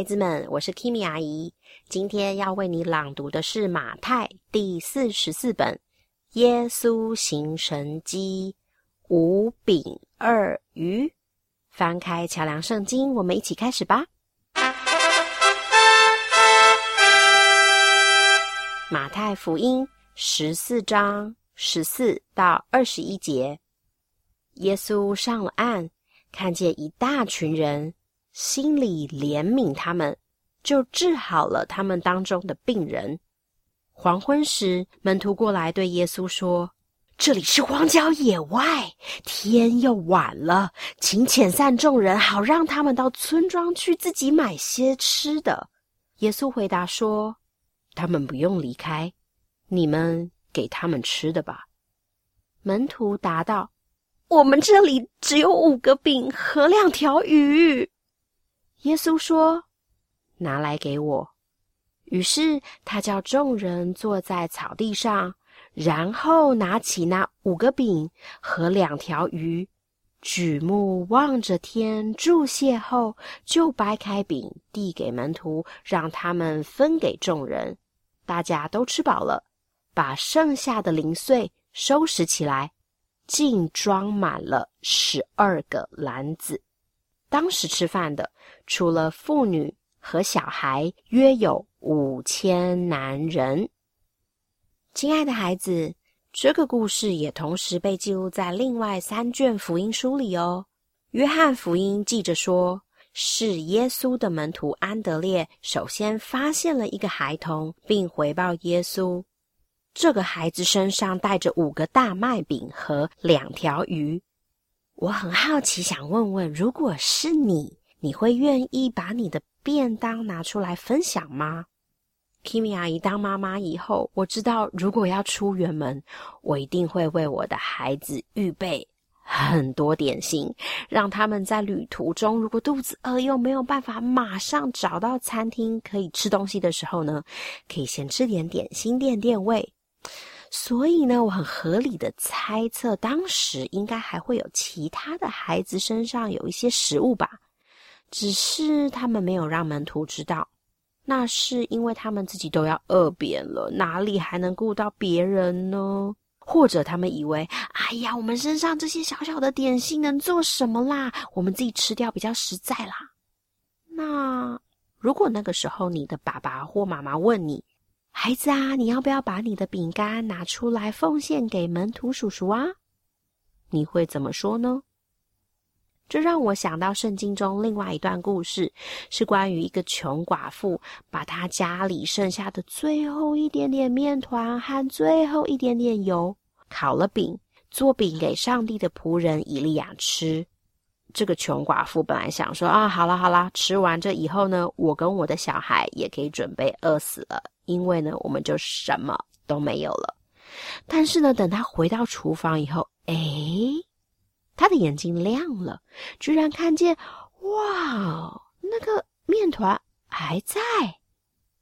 孩子们，我是 Kimi 阿姨。今天要为你朗读的是马太第四十四本《耶稣行神迹》，五饼二鱼。翻开桥梁圣经，我们一起开始吧。马太福音十四章十四到二十一节，耶稣上了岸，看见一大群人。心里怜悯他们，就治好了他们当中的病人。黄昏时，门徒过来对耶稣说：“这里是荒郊野外，天又晚了，请遣散众人，好让他们到村庄去自己买些吃的。”耶稣回答说：“他们不用离开，你们给他们吃的吧。”门徒答道：“我们这里只有五个饼和两条鱼。”耶稣说：“拿来给我。”于是他叫众人坐在草地上，然后拿起那五个饼和两条鱼，举目望着天，祝谢后，就掰开饼递给门徒，让他们分给众人。大家都吃饱了，把剩下的零碎收拾起来，竟装满了十二个篮子。当时吃饭的，除了妇女和小孩，约有五千男人。亲爱的孩子，这个故事也同时被记录在另外三卷福音书里哦。约翰福音记着说，是耶稣的门徒安德烈首先发现了一个孩童，并回报耶稣，这个孩子身上带着五个大麦饼和两条鱼。我很好奇，想问问，如果是你，你会愿意把你的便当拿出来分享吗？Kimi 阿姨当妈妈以后，我知道，如果要出远门，我一定会为我的孩子预备很多点心，让他们在旅途中，如果肚子饿又没有办法马上找到餐厅可以吃东西的时候呢，可以先吃点点心垫垫胃。所以呢，我很合理的猜测，当时应该还会有其他的孩子身上有一些食物吧，只是他们没有让门徒知道，那是因为他们自己都要饿扁了，哪里还能顾到别人呢？或者他们以为，哎呀，我们身上这些小小的点心能做什么啦？我们自己吃掉比较实在啦。那如果那个时候你的爸爸或妈妈问你，孩子啊，你要不要把你的饼干拿出来奉献给门徒叔叔啊？你会怎么说呢？这让我想到圣经中另外一段故事，是关于一个穷寡妇把她家里剩下的最后一点点面团和最后一点点油烤了饼，做饼给上帝的仆人以利亚吃。这个穷寡妇本来想说啊，好了好了，吃完这以后呢，我跟我的小孩也可以准备饿死了。因为呢，我们就什么都没有了。但是呢，等他回到厨房以后，哎，他的眼睛亮了，居然看见哇，那个面团还在，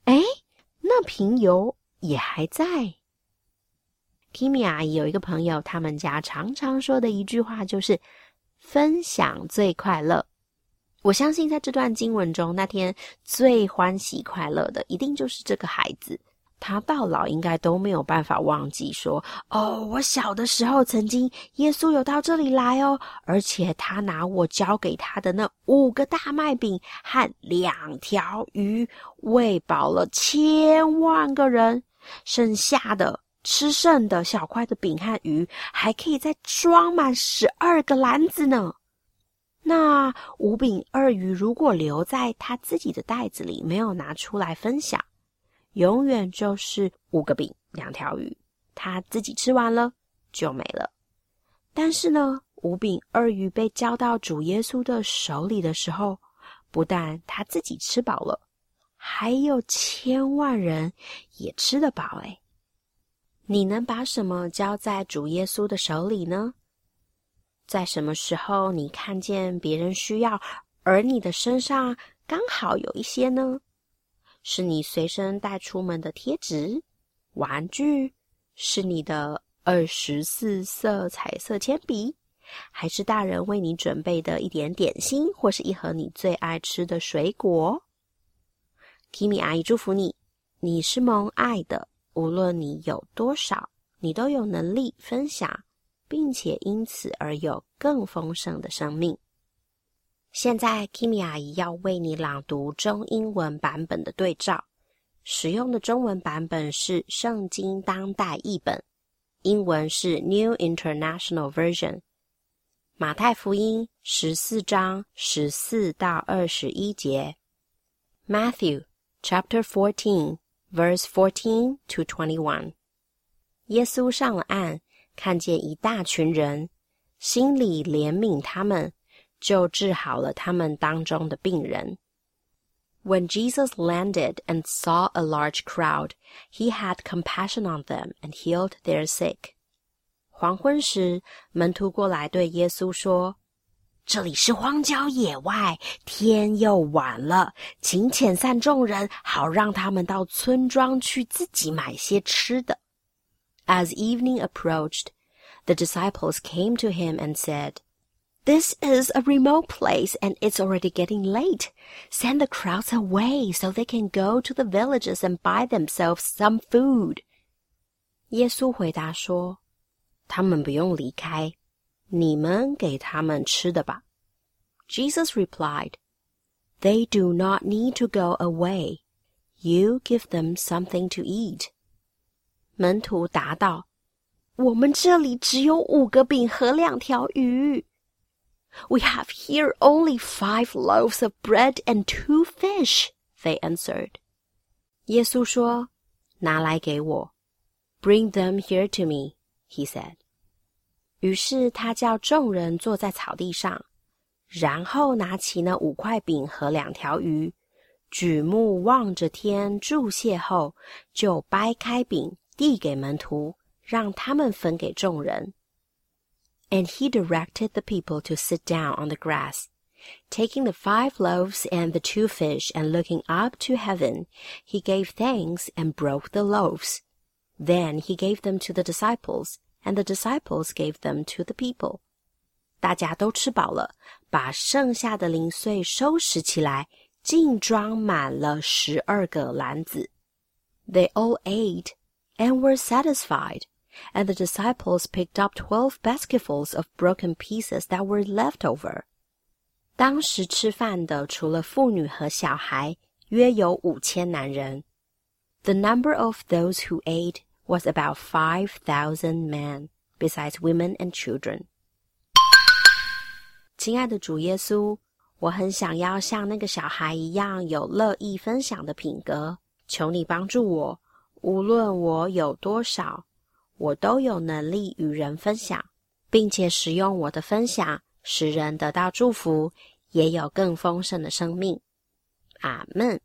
哎，那瓶油也还在。Kimi 阿姨有一个朋友，他们家常常说的一句话就是“分享最快乐”。我相信，在这段经文中，那天最欢喜快乐的，一定就是这个孩子。他到老应该都没有办法忘记说：“哦，我小的时候曾经耶稣有到这里来哦，而且他拿我交给他的那五个大麦饼和两条鱼，喂饱了千万个人。剩下的吃剩的小块的饼和鱼，还可以再装满十二个篮子呢。”那五饼二鱼如果留在他自己的袋子里，没有拿出来分享，永远就是五个饼两条鱼，他自己吃完了就没了。但是呢，五饼二鱼被交到主耶稣的手里的时候，不但他自己吃饱了，还有千万人也吃得饱。哎，你能把什么交在主耶稣的手里呢？在什么时候你看见别人需要，而你的身上刚好有一些呢？是你随身带出门的贴纸、玩具，是你的二十四色彩色铅笔，还是大人为你准备的一点点心，或是一盒你最爱吃的水果？Kimi 阿姨祝福你，你是蒙爱的，无论你有多少，你都有能力分享，并且因此而有更丰盛的生命。现在，Kimi 阿姨要为你朗读中英文版本的对照，使用的中文版本是《圣经当代译本》，英文是 New International Version。马太福音十四章十四到二十一节，Matthew chapter fourteen verse fourteen to twenty-one。耶稣上了岸，看见一大群人，心里怜悯他们。就治好了他们当中的病人。When Jesus landed and saw a large crowd, he had compassion on them and healed their sick. 黄昏时，门徒过来对耶稣说：“ 这里是荒郊野外，天又晚了，请遣散众人，好让他们到村庄去自己买些吃的。” As evening approached, the disciples came to him and said, this is a remote place and it's already getting late. Send the crowds away so they can go to the villages and buy themselves some food. 耶稣回答说：“他们不用离开， 你们给他们吃的吧。” Jesus replied, They do not need to go away. You give them something to eat. 门徒答道：“我们这里只有五个饼和两条鱼。” We have here only five loaves of bread and two fish, they answered. 耶稣说：“拿来给我，Bring them here to me,” he said. 于是他叫众人坐在草地上，然后拿起那五块饼和两条鱼，举目望着天祝谢后，就掰开饼递给门徒，让他们分给众人。and he directed the people to sit down on the grass. Taking the five loaves and the two fish and looking up to heaven, he gave thanks and broke the loaves. Then he gave them to the disciples, and the disciples gave them to the people. 大家都吃饱了，把剩下的零碎收拾起来，竟装满了十二个篮子。They all ate and were satisfied and the disciples picked up twelve basketfuls of broken pieces that were left over. 当时吃饭的除了妇女和小孩，约有五千男人。The number of those who ate was about five thousand men, besides women and children. 亲爱的主耶稣，我很想要像那个小孩一样有乐意分享的品格，求你帮助我，无论我有多少。我都有能力与人分享，并且使用我的分享，使人得到祝福，也有更丰盛的生命。阿门。